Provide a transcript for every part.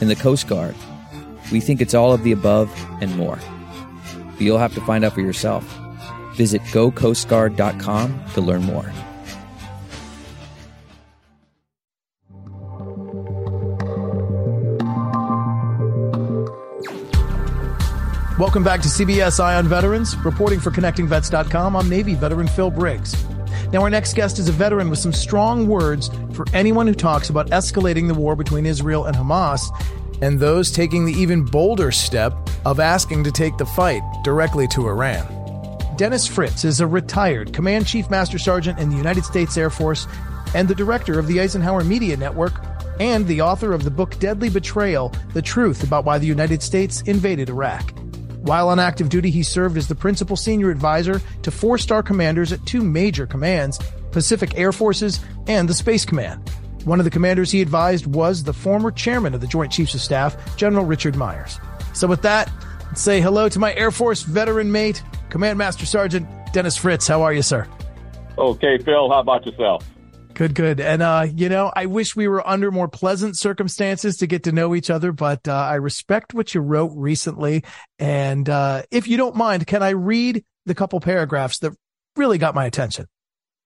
In the Coast Guard, we think it's all of the above and more. But you'll have to find out for yourself. Visit gocoastguard.com to learn more. Welcome back to CBS Eye on Veterans. Reporting for ConnectingVets.com, I'm Navy veteran Phil Briggs. Now, our next guest is a veteran with some strong words for anyone who talks about escalating the war between Israel and Hamas, and those taking the even bolder step of asking to take the fight directly to Iran. Dennis Fritz is a retired Command Chief Master Sergeant in the United States Air Force and the director of the Eisenhower Media Network and the author of the book Deadly Betrayal The Truth About Why the United States Invaded Iraq. While on active duty, he served as the principal senior advisor to four star commanders at two major commands Pacific Air Forces and the Space Command. One of the commanders he advised was the former chairman of the Joint Chiefs of Staff, General Richard Myers. So, with that, let's say hello to my Air Force veteran mate, Command Master Sergeant Dennis Fritz. How are you, sir? Okay, Phil, how about yourself? Good, good. And, uh, you know, I wish we were under more pleasant circumstances to get to know each other, but, uh, I respect what you wrote recently. And, uh, if you don't mind, can I read the couple paragraphs that really got my attention?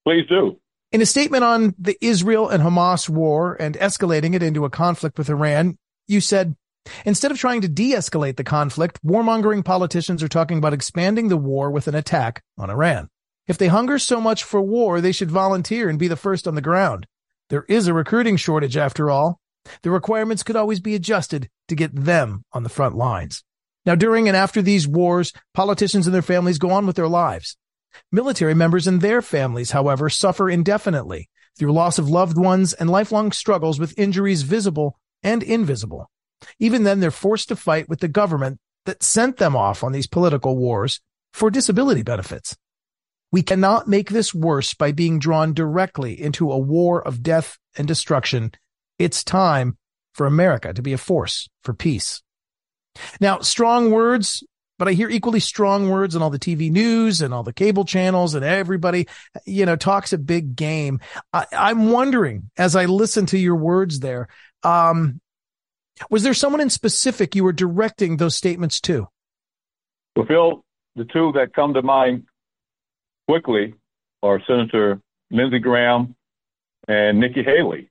Please do. In a statement on the Israel and Hamas war and escalating it into a conflict with Iran, you said, instead of trying to de-escalate the conflict, warmongering politicians are talking about expanding the war with an attack on Iran. If they hunger so much for war, they should volunteer and be the first on the ground. There is a recruiting shortage after all. The requirements could always be adjusted to get them on the front lines. Now, during and after these wars, politicians and their families go on with their lives. Military members and their families, however, suffer indefinitely through loss of loved ones and lifelong struggles with injuries visible and invisible. Even then, they're forced to fight with the government that sent them off on these political wars for disability benefits. We cannot make this worse by being drawn directly into a war of death and destruction. It's time for America to be a force for peace. Now, strong words, but I hear equally strong words on all the TV news and all the cable channels and everybody, you know, talks a big game. I, am wondering as I listen to your words there, um, was there someone in specific you were directing those statements to? Well, Phil, the two that come to mind quickly are Senator Lindsey Graham and Nikki Haley.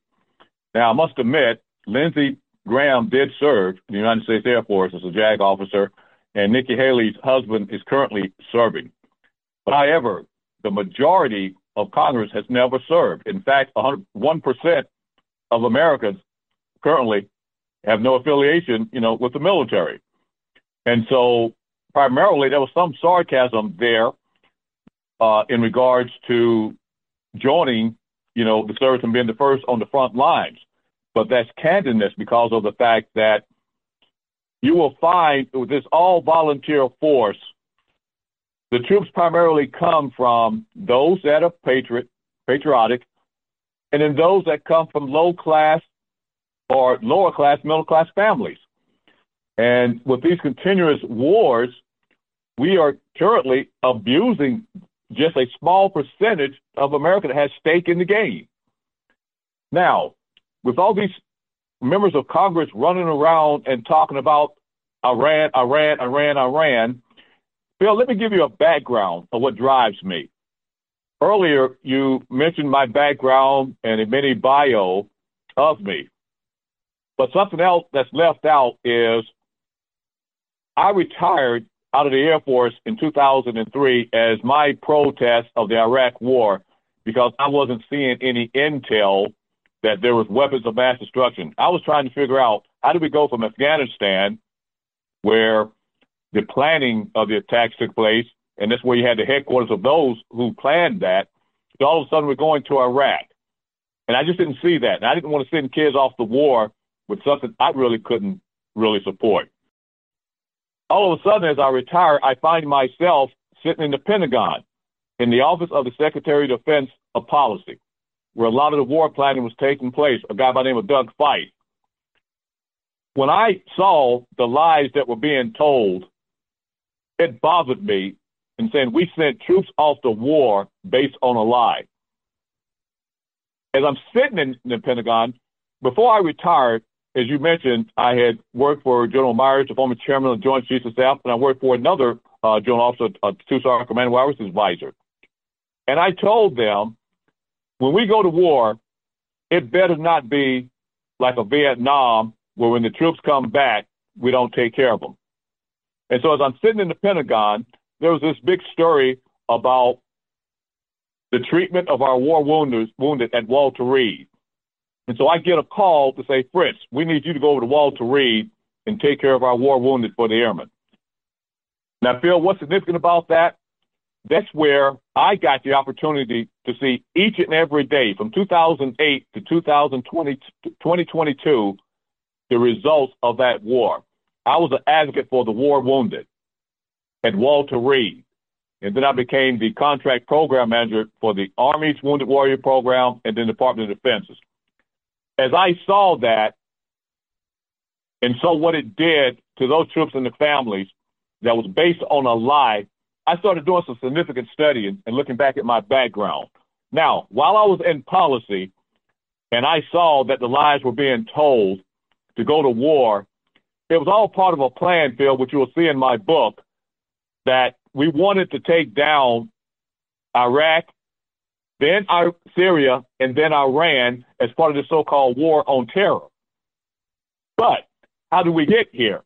Now, I must admit, Lindsey Graham did serve in the United States Air Force as a JAG officer, and Nikki Haley's husband is currently serving. However, the majority of Congress has never served. In fact, 1% of Americans currently have no affiliation, you know, with the military. And so primarily there was some sarcasm there uh, in regards to joining, you know, the service and being the first on the front lines. But that's candidness because of the fact that you will find with this all volunteer force, the troops primarily come from those that are patriot, patriotic, and then those that come from low class or lower class, middle class families. And with these continuous wars, we are currently abusing just a small percentage of America that has stake in the game. Now, with all these members of Congress running around and talking about Iran, Iran, Iran, Iran. Phil, let me give you a background of what drives me. Earlier, you mentioned my background and a mini bio of me. But something else that's left out is I retired out of the Air Force in 2003 as my protest of the Iraq War because I wasn't seeing any intel that there was weapons of mass destruction. I was trying to figure out how did we go from Afghanistan, where the planning of the attacks took place, and that's where you had the headquarters of those who planned that. to all of a sudden, we're going to Iraq. And I just didn't see that. And I didn't want to send kids off the war with something I really couldn't really support. All of a sudden, as I retire, I find myself sitting in the Pentagon in the office of the Secretary of Defense of Policy, where a lot of the war planning was taking place, a guy by the name of Doug Feith. When I saw the lies that were being told, it bothered me and saying we sent troops off the war based on a lie. As I'm sitting in the Pentagon, before I retired, as you mentioned, I had worked for General Myers, the former chairman of the Joint Chiefs of Staff, and I worked for another uh, general officer, a two-star commander where I was his advisor. And I told them, when we go to war, it better not be like a Vietnam where when the troops come back, we don't take care of them. And so as I'm sitting in the Pentagon, there was this big story about the treatment of our war wounded, wounded at Walter Reed. And so I get a call to say, Fritz, we need you to go over to Walter Reed and take care of our war wounded for the airmen. Now, Phil, what's significant about that? That's where I got the opportunity to see each and every day from 2008 to 2020, 2022 the results of that war. I was an advocate for the war wounded at Walter Reed. And then I became the contract program manager for the Army's Wounded Warrior Program and then Department of Defense. As I saw that, and saw what it did to those troops and the families that was based on a lie, I started doing some significant studying and looking back at my background. Now, while I was in policy and I saw that the lies were being told to go to war, it was all part of a plan, Phil, which you will see in my book, that we wanted to take down Iraq, then Syria, and then Iran as part of the so-called war on terror. But how did we get here?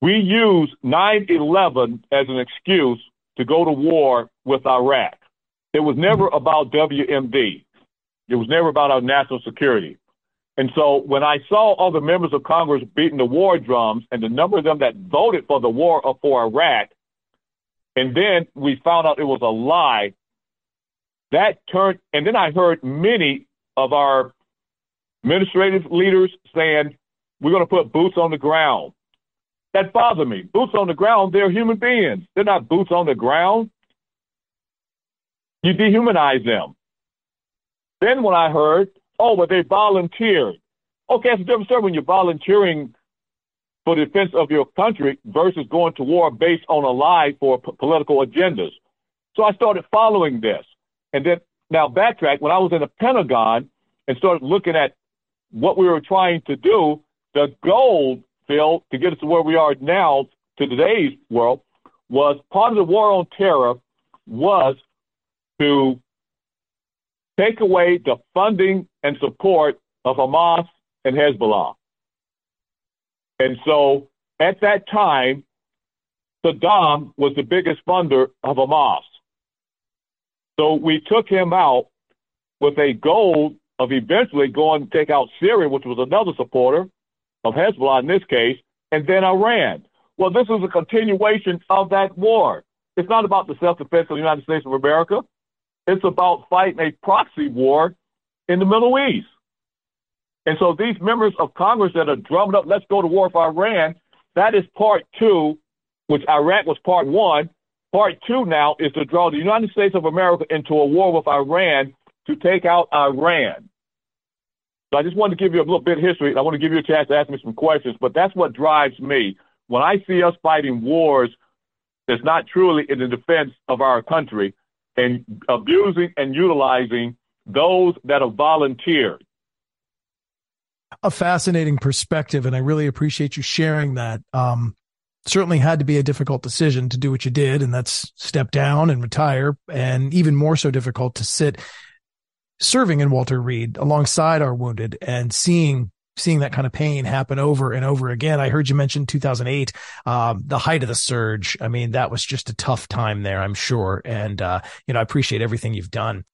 We used 9-11 as an excuse to go to war with Iraq. It was never about WMD. It was never about our national security. And so when I saw all the members of Congress beating the war drums and the number of them that voted for the war for Iraq, and then we found out it was a lie, that turned, and then I heard many of our administrative leaders saying, we're going to put boots on the ground. That bothered me. Boots on the ground, they're human beings. They're not boots on the ground. You dehumanize them. Then when I heard Oh, but they volunteered. Okay, it's a different story when you're volunteering for the defense of your country versus going to war based on a lie for p- political agendas. So I started following this. And then now backtrack, when I was in the Pentagon and started looking at what we were trying to do, the goal, Phil, to get us to where we are now to today's world was part of the war on terror was to take away the funding and support of Hamas and Hezbollah. And so at that time, Saddam was the biggest funder of Hamas. So we took him out with a goal of eventually going to take out Syria, which was another supporter of Hezbollah in this case, and then Iran. Well, this is a continuation of that war. It's not about the self defense of the United States of America. It's about fighting a proxy war in the Middle East. And so these members of Congress that are drumming up, let's go to war for Iran, that is part two, which Iraq was part one. Part two now is to draw the United States of America into a war with Iran to take out Iran. So I just wanted to give you a little bit of history. I want to give you a chance to ask me some questions, but that's what drives me. When I see us fighting wars that's not truly in the defense of our country, and abusing and utilizing those that have volunteered. A fascinating perspective, and I really appreciate you sharing that. Um, certainly had to be a difficult decision to do what you did, and that's step down and retire, and even more so difficult to sit serving in Walter Reed alongside our wounded and seeing seeing that kind of pain happen over and over again. I heard you mention 2008, um, the height of the surge. I mean, that was just a tough time there, I'm sure. And, uh, you know, I appreciate everything you've done.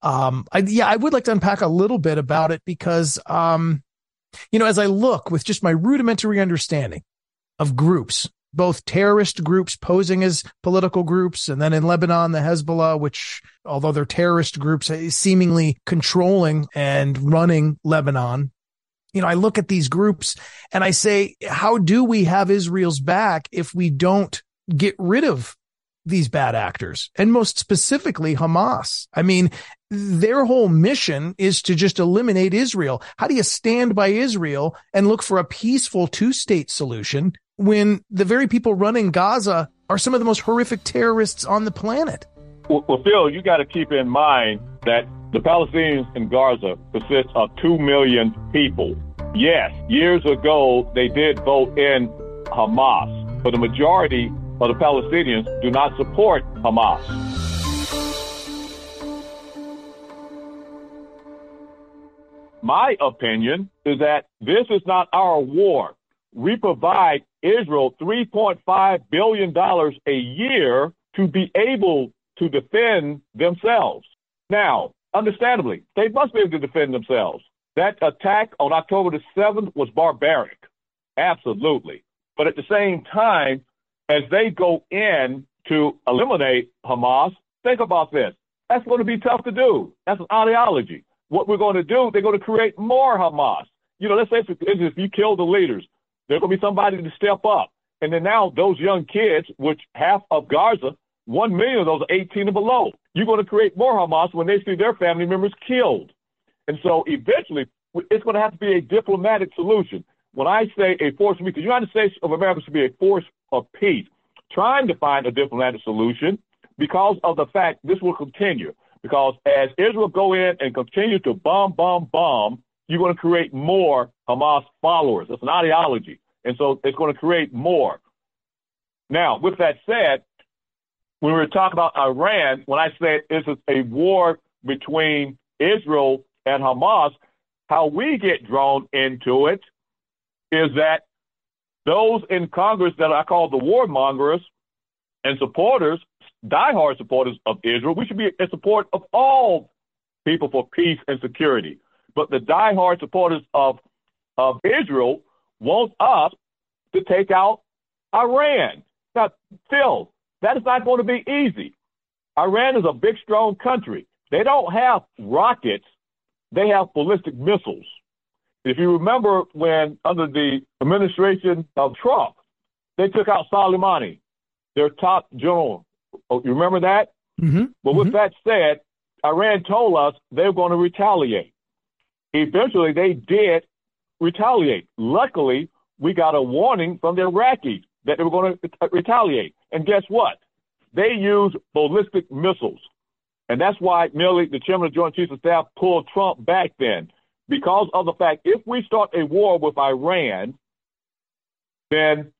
Um, I, yeah, I would like to unpack a little bit about it because, um, you know, as I look with just my rudimentary understanding of groups both terrorist groups posing as political groups, and then in Lebanon, the Hezbollah, which, although they're terrorist groups, eh, seemingly controlling and running Lebanon. You know, I look at these groups and I say, how do we have Israel's back if we don't get rid of these bad actors and most specifically Hamas. I mean, their whole mission is to just eliminate Israel. How do you stand by Israel and look for a peaceful two state solution when the very people running Gaza are some of the most horrific terrorists on the planet. Well, Phil, you got to keep in mind that the Palestinians in Gaza consist of 2 million people. Yes, years ago they did vote in Hamas, but the majority of the Palestinians do not support Hamas. My opinion is that this is not our war. We provide Israel $3.5 billion a year to be able to defend themselves. Now, understandably, they must be able to defend themselves. That attack on October the 7th was barbaric. Absolutely. But at the same time, as they go in to eliminate Hamas, think about this. That's going to be tough to do. That's an ideology. What we're going to do, they're going to create more Hamas. You know, let's say if you kill the leaders, there's going to be somebody to step up. And then now those young kids, which half of Gaza, one million of those are 18 and below. You're going to create more Hamas when they see their family members killed. And so eventually, it's going to have to be a diplomatic solution. When I say a force of peace, the United States of America should be a force of peace, trying to find a diplomatic solution because of the fact this will continue. Because as Israel go in and continue to bomb, bomb, bomb, you're going to create more Hamas followers. It's an ideology. And so it's going to create more. Now, with that said, when we were talking about Iran, when I said this is a war between Israel and Hamas, how we get drawn into it is that those in Congress that I call the warmongers and supporters, diehard supporters of Israel, we should be in support of all people for peace and security. But the diehard supporters of, of Israel want us to take out Iran. Now, Phil, that is not going to be easy. Iran is a big, strong country. They don't have rockets, they have ballistic missiles. If you remember when, under the administration of Trump, they took out Soleimani, their top general. Oh, you remember that? Mm-hmm. But with mm-hmm. that said, Iran told us they were going to retaliate. Eventually, they did retaliate. Luckily, we got a warning from the Iraqis that they were going to retaliate. And guess what? They used ballistic missiles. And that's why Milley, the chairman of the Joint Chiefs of Staff, pulled Trump back then. Because of the fact, if we start a war with Iran, then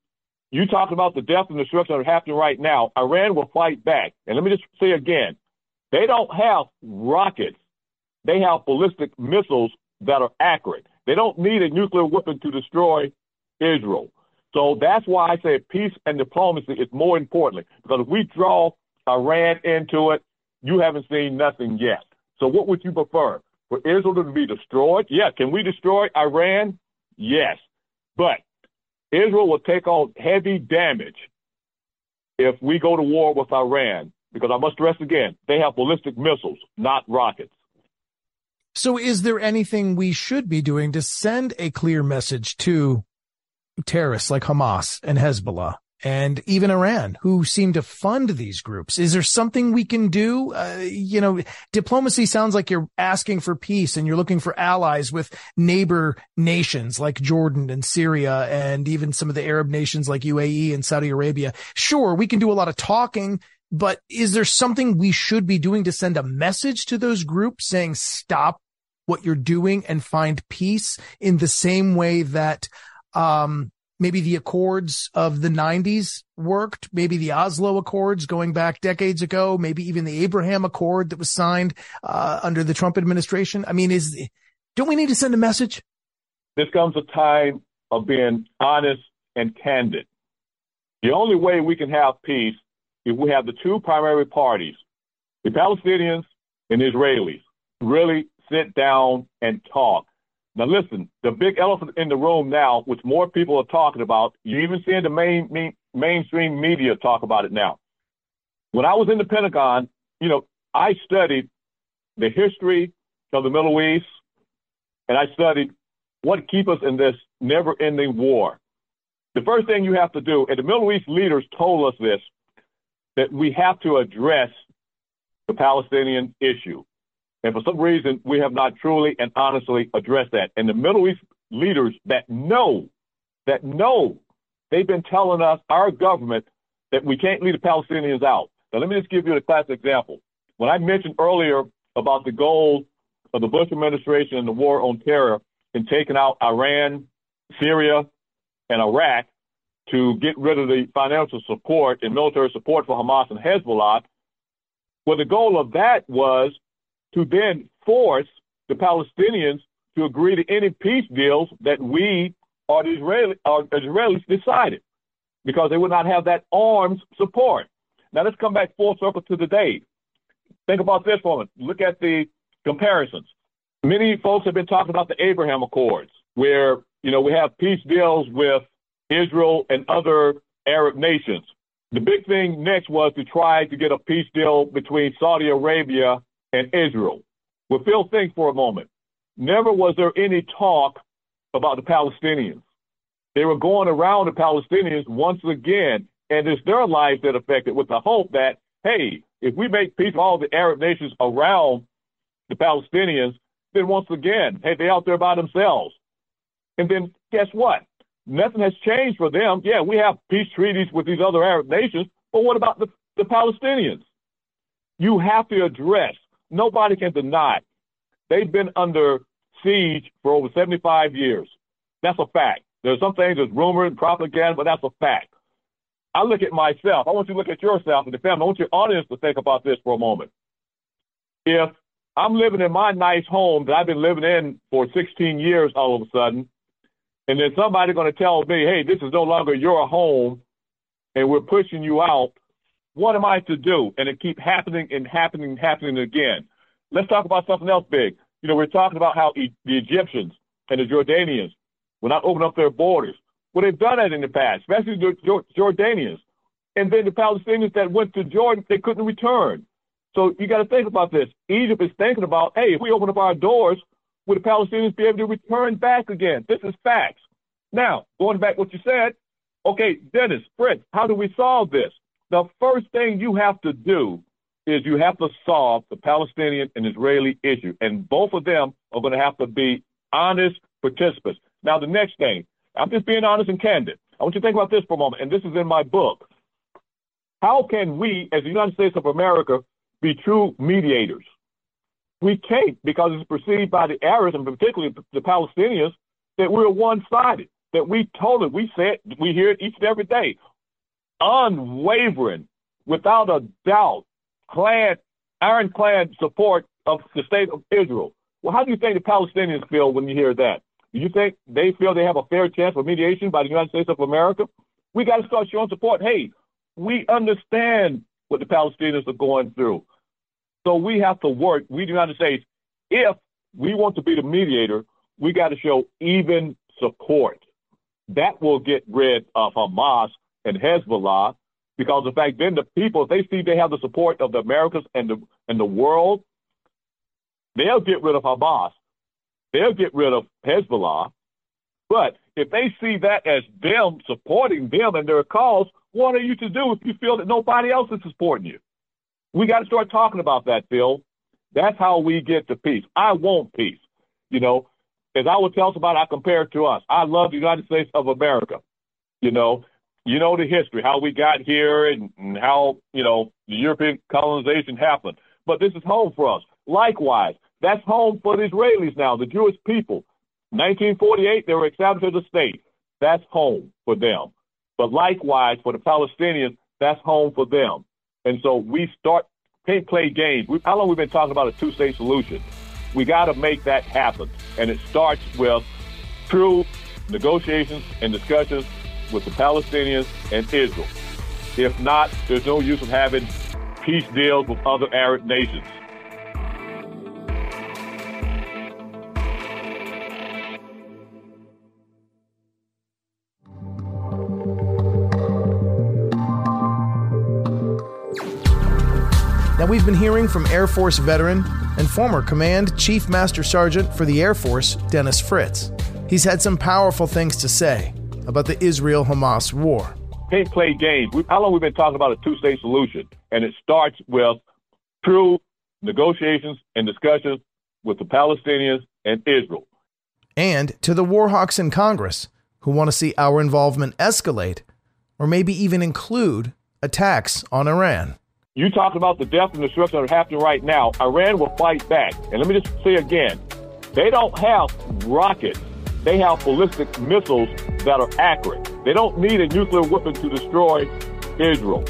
you talked about the death and destruction that are happening right now. Iran will fight back. And let me just say again, they don't have rockets. They have ballistic missiles that are accurate. They don't need a nuclear weapon to destroy Israel. So that's why I say peace and diplomacy is more important because if we draw Iran into it, you haven't seen nothing yet. So what would you prefer? For Israel to be destroyed? Yeah. Can we destroy Iran? Yes. But Israel will take on heavy damage if we go to war with Iran, because I must stress again, they have ballistic missiles, not rockets. So is there anything we should be doing to send a clear message to terrorists like Hamas and Hezbollah and even Iran who seem to fund these groups. Is there something we can do? Uh, you know, diplomacy sounds like you're asking for peace and you're looking for allies with neighbor nations like Jordan and Syria and even some of the Arab nations like UAE and Saudi Arabia. Sure, we can do a lot of talking, but is there something we should be doing to send a message to those groups saying stop what you're doing and find peace in the same way that, um, maybe the accords of the 90s worked, maybe the Oslo Accords going back decades ago, maybe even the Abraham Accord that was signed uh, under the Trump administration. I mean, is don't we need to send a message? This comes a time of being honest and candid. The only way we can have peace if we have the two primary parties, the Palestinians and Israelis, really sit down and talk. Now, listen, the big elephant in the room now, which more people are talking about, you even seeing the main, main mainstream media talk about it now. When I was in the Pentagon, you know, I studied the history of the Middle East, and I studied what keep us in this never-ending war. The first thing you have to do, and the Middle East leaders told us this, that we have to address the Palestinian issue. And for some reason, we have not truly and honestly addressed that. And the Middle East leaders that know, that know, they've been telling us, our government, that we can't leave the Palestinians out. Now, let me just give you a classic example. When I mentioned earlier about the goal of the Bush administration and the war on terror in taking out Iran, Syria, and Iraq to get rid of the financial support and military support for Hamas and Hezbollah, well, the goal of that was to then force the Palestinians to agree to any peace deals that we or the Israeli, or Israelis decided, because they would not have that arms support. Now let's come back full circle to today. Think about this for a minute. Look at the comparisons. Many folks have been talking about the Abraham Accords, where you know we have peace deals with Israel and other Arab nations. The big thing next was to try to get a peace deal between Saudi Arabia and Israel. Well, Phil, think for a moment. Never was there any talk about the Palestinians. They were going around the Palestinians once again, and it's their lives that affected with the hope that, hey, if we make peace with all the Arab nations around the Palestinians, then once again, hey, they're out there by themselves. And then guess what? Nothing has changed for them. Yeah, we have peace treaties with these other Arab nations, but what about the, the Palestinians? You have to address nobody can deny they've been under siege for over 75 years. That's a fact. There's some things that's rumor and propaganda, but that's a fact. I look at myself. I want you to look at yourself and the family. I want your audience to think about this for a moment. If I'm living in my nice home that I've been living in for 16 years all of a sudden, and then somebody's going to tell me, hey, this is no longer your home, and we're pushing you out, what am I to do? And it keep happening and happening and happening again. Let's talk about something else big. You know, we're talking about how e- the Egyptians and the Jordanians will not open up their borders. Well, they've done that in the past, especially the Jordanians. And then the Palestinians that went to Jordan, they couldn't return. So you got to think about this. Egypt is thinking about, hey, if we open up our doors, will the Palestinians be able to return back again? This is facts. Now, going back what you said, okay, Dennis, Fritz, how do we solve this? The first thing you have to do is you have to solve the Palestinian and Israeli issue. And both of them are going to have to be honest participants. Now, the next thing, I'm just being honest and candid. I want you to think about this for a moment, and this is in my book. How can we, as the United States of America, be true mediators? We can't because it's perceived by the Arabs and particularly the Palestinians that we're one sided, that we told it, we said, we hear it each and every day unwavering, without a doubt, clad, ironclad support of the state of Israel. Well, how do you think the Palestinians feel when you hear that? Do you think they feel they have a fair chance for mediation by the United States of America? We got to start showing support. Hey, we understand what the Palestinians are going through. So we have to work, we, the United States, if we want to be the mediator, we got to show even support. That will get rid of Hamas and Hezbollah, because in fact, then the people, if they see they have the support of the Americas and the and the world, they'll get rid of Hamas, they'll get rid of Hezbollah. But if they see that as them supporting them and their cause, what are you to do if you feel that nobody else is supporting you? We got to start talking about that, Phil. That's how we get to peace. I want peace. You know, as I would tell somebody, I compare it to us. I love the United States of America. You know, you know the history, how we got here and, and how, you know, the European colonization happened. But this is home for us. Likewise, That's home for the Israelis now, the Jewish people. 1948, they were established as a state. That's home for them. But likewise, for the Palestinians, that's home for them. And so we start can't play games. We, how long we been talking about a two-state solution? We got to make that happen, and it starts with true negotiations and discussions with the Palestinians and Israel. If not, there's no use of having peace deals with other Arab nations. Now, we've been hearing from Air Force veteran and former Command Chief Master Sergeant for the Air Force, Dennis Fritz. He's had some powerful things to say about the Israel Hamas war. Can't play games. How long we been talking about a two state solution? And it starts with true negotiations and discussions with the Palestinians and Israel. And to the warhawks in Congress who want to see our involvement escalate or maybe even include attacks on Iran. You talk about the death and destruction that are happening right now. Iran will fight back. And let me just say again, they don't have rockets. They have ballistic missiles that are accurate. They don't need a nuclear weapon to destroy Israel.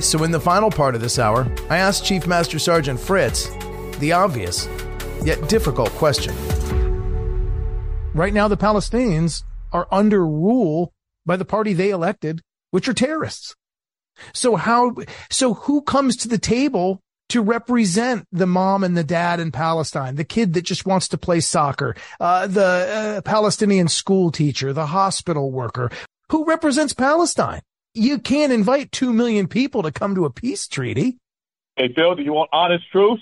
So, in the final part of this hour, I asked Chief Master Sergeant Fritz the obvious, yet difficult question. Right now, the Palestinians are under rule by the party they elected, which are terrorists. So how, so who comes to the table to represent the mom and the dad in Palestine, the kid that just wants to play soccer, uh, the uh, Palestinian school teacher, the hospital worker, who represents Palestine? You can't invite two million people to come to a peace treaty. Hey, Phil, do you want honest truth?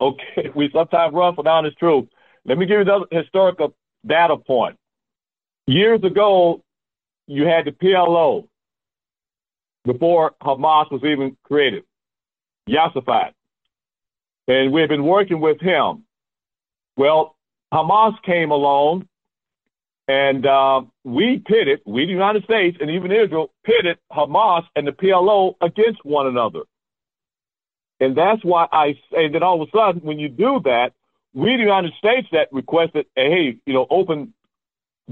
Okay, we sometimes run for honest truth. Let me give you the historical data point. Years ago, you had the PLO, before Hamas was even created, Yasser And we have been working with him. Well, Hamas came along and uh, we pitted, we the United States and even Israel pitted Hamas and the PLO against one another. And that's why I say that all of a sudden, when you do that, we the United States that requested, hey, you know, open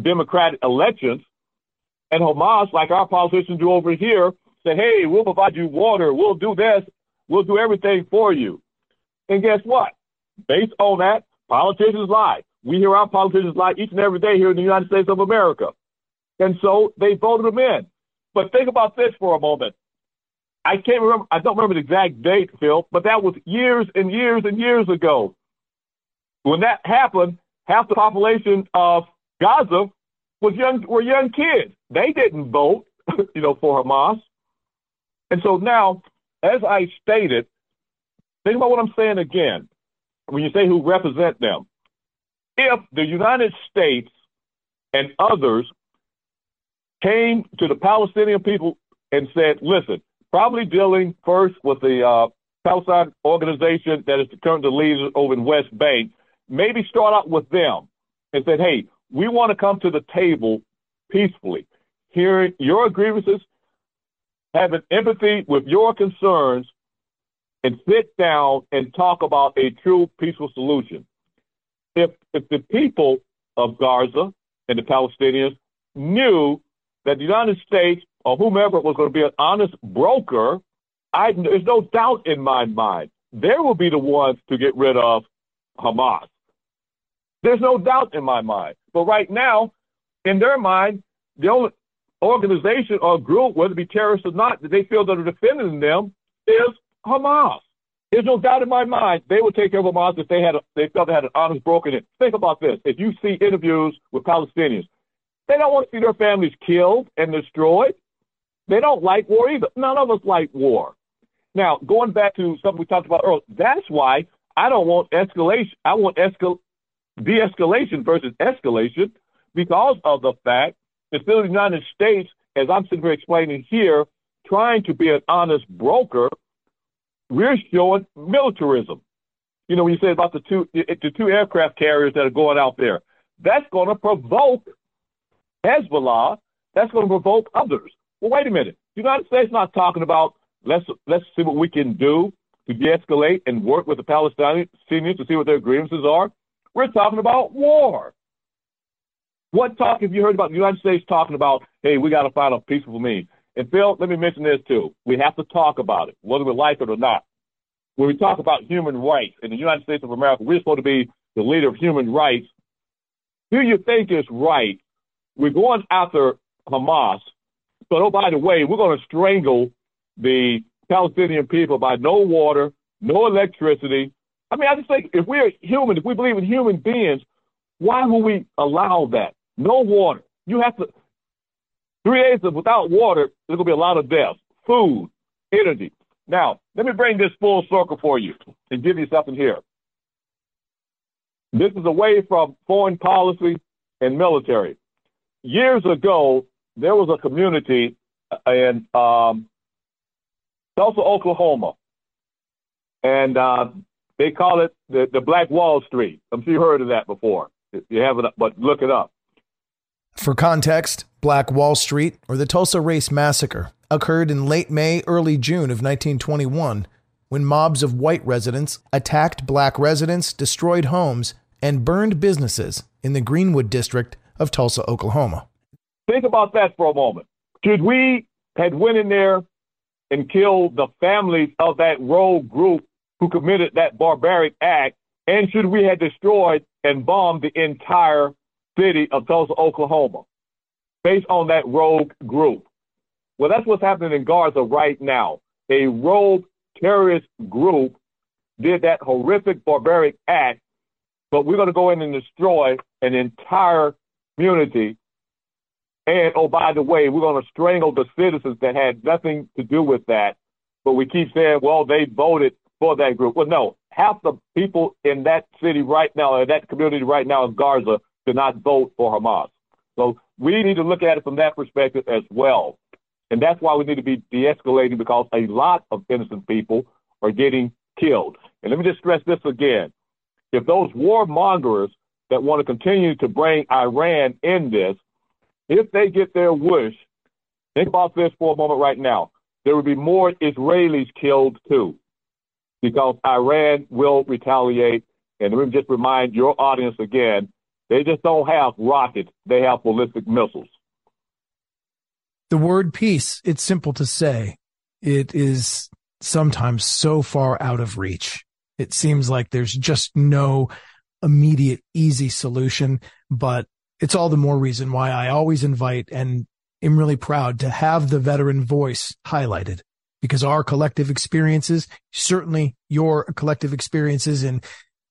democratic elections, and Hamas, like our politicians do over here, say, hey, we'll provide you water, we'll do this, we'll do everything for you. And guess what? Based on that, politicians lie. We hear our politicians lie each and every day here in the United States of America. And so they voted them in. But think about this for a moment. I can't remember, I don't remember the exact date, Phil, but that was years and years and years ago. When that happened, half the population of Gaza was young were young kids. They didn't vote, you know, for Hamas. And so now, as I stated, think about what I'm saying again. When you say who represent them, if the United States and others came to the Palestinian people and said, listen, probably dealing first with the uh, Palestine organization that is currently the leader over in West Bank, maybe start out with them and said, hey, we want to come to the table peacefully, hearing your grievances, having empathy with your concerns and sit down and talk about a true peaceful solution. If, if the people of Gaza and the Palestinians knew that the United States or whomever was going to be an honest broker, I, there's no doubt in my mind they will be the ones to get rid of Hamas. There's no doubt in my mind. But right now, in their mind, the only organization or group, whether it be terrorists or not, that they feel that are defending them is Hamas. There's no doubt in my mind they would take care of Hamas if they had a, they felt they had an honest broker in. Think about this: if you see interviews with Palestinians, they don't want to see their families killed and destroyed. They don't like war either. None of us like war. Now, going back to something we talked about earlier, that's why I don't want escalation. I want escal- de-escalation versus escalation because of the fact the United States, as I'm sitting here explaining here, trying to be an honest broker, we're showing militarism. You know, when you say about the two the two aircraft carriers that are going out there, that's going to provoke Hezbollah. That's going to provoke others. Well, wait a minute. The United States not talking about let's let's see what we can do to de-escalate and work with the Palestinians to see what their grievances are. We're talking about war. What talk have you heard about the United States talking about, hey, we got to find a peaceful means? And Phil, let me mention this too. We have to talk about it, whether we like it or not. When we talk about human rights in the United States of America, we're supposed to be the leader of human rights. Do you think it's right? We're going after Hamas, but oh, by the way, we're going to strangle the Palestinian people by no water, no electricity. I mean, I just think if we're human, if we believe in human beings, why would we allow that? No water. You have to, three days of without water, there's to be a lot of deaths. Food, energy. Now, let me bring this full circle for you and give you something here. This is away from foreign policy and military. Years ago, there was a community in um, Tulsa, Oklahoma, and uh, they call it the, the Black Wall Street. I'm sure you heard of that before. You haven't, but look it up. For context, Black Wall Street, or the Tulsa Race Massacre, occurred in late May, early June of 1921 when mobs of white residents attacked black residents, destroyed homes, and burned businesses in the Greenwood district of Tulsa, Oklahoma. Think about that for a moment. Should we had went in there and killed the families of that rogue group who committed that barbaric act, and should we have destroyed and bombed the entire city of Tulsa, Oklahoma, based on that rogue group? Well, that's what's happening in Gaza right now. A rogue terrorist group did that horrific barbaric act, but we're going to go in and destroy an entire community. And oh, by the way, we're going to strangle the citizens that had nothing to do with that. But we keep saying, well, they voted for that group. Well, no, half the people in that city right now, in that community right now in Gaza, did not vote for Hamas. So we need to look at it from that perspective as well. And that's why we need to be de escalating because a lot of innocent people are getting killed. And let me just stress this again. If those warmongers that want to continue to bring Iran in this, if they get their wish, think about this for a moment right now. There will be more Israelis killed too, because Iran will retaliate. And let me just remind your audience again they just don't have rockets, they have ballistic missiles. The word peace, it's simple to say. It is sometimes so far out of reach. It seems like there's just no immediate, easy solution, but it's all the more reason why I always invite and am really proud to have the veteran voice highlighted because our collective experiences, certainly your collective experiences in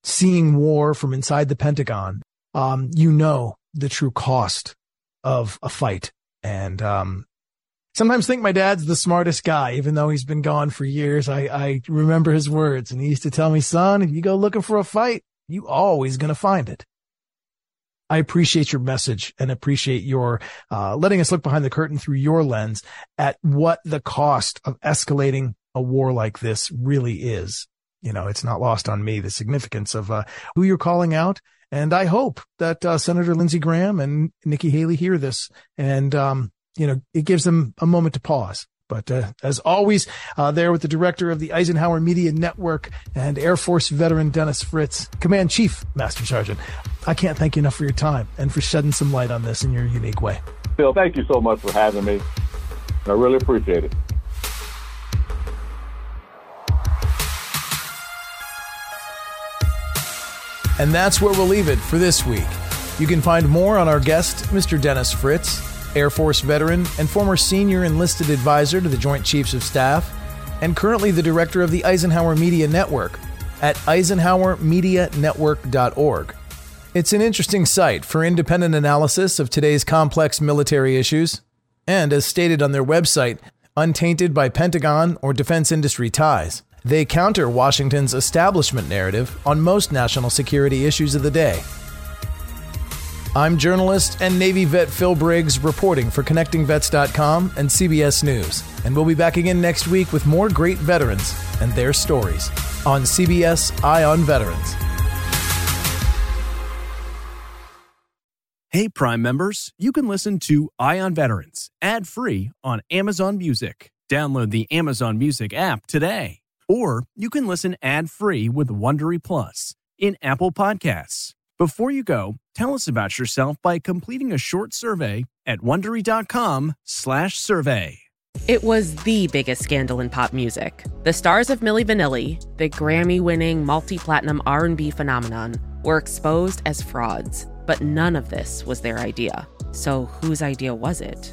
seeing war from inside the Pentagon, um, you know the true cost of a fight and um, sometimes think my dad's the smartest guy, even though he's been gone for years. I, I remember his words and he used to tell me, son, if you go looking for a fight, you always to find it. I appreciate your message and appreciate your uh, letting us look behind the curtain through your lens at what the cost of escalating a war like this really is. You know, it's not lost on me the significance of uh, who you're calling out. And I hope that uh, Senator Lindsey Graham and Nikki Haley hear this and um, you know, it gives them a moment to pause. But uh, as always, uh, there with the director of the Eisenhower Media Network and Air Force veteran Dennis Fritz, Command Chief Master Sergeant. I can't thank you enough for your time and for shedding some light on this in your unique way. Phil, thank you so much for having me. I really appreciate it. And that's where we'll leave it for this week. You can find more on our guest, Mr. Dennis Fritz Air Force veteran and former senior enlisted advisor to the Joint Chiefs of Staff, and currently the director of the Eisenhower Media Network at eisenhowermedianetwork.org. It's an interesting site for independent analysis of today's complex military issues, and as stated on their website, untainted by Pentagon or defense industry ties. They counter Washington's establishment narrative on most national security issues of the day. I'm journalist and Navy vet Phil Briggs reporting for ConnectingVets.com and CBS News. And we'll be back again next week with more great veterans and their stories on CBS Eye on Veterans. Hey, Prime members, you can listen to Eye on Veterans ad free on Amazon Music. Download the Amazon Music app today. Or you can listen ad-free with Wondery Plus in Apple Podcasts. Before you go, tell us about yourself by completing a short survey at wondery.com/survey. It was the biggest scandal in pop music. The stars of Milli Vanilli, the Grammy-winning multi-platinum R&B phenomenon, were exposed as frauds. But none of this was their idea. So whose idea was it?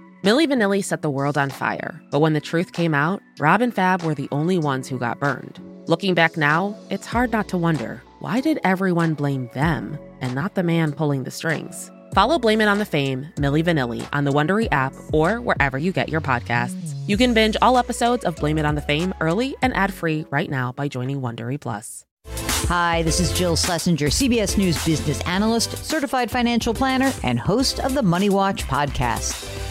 Milli Vanilli set the world on fire, but when the truth came out, Rob and Fab were the only ones who got burned. Looking back now, it's hard not to wonder why did everyone blame them and not the man pulling the strings? Follow Blame It on the Fame, Milli Vanilli, on the Wondery app or wherever you get your podcasts. You can binge all episodes of Blame It on the Fame early and ad-free right now by joining Wondery Plus. Hi, this is Jill Schlesinger, CBS News business analyst, certified financial planner, and host of the Money Watch podcast.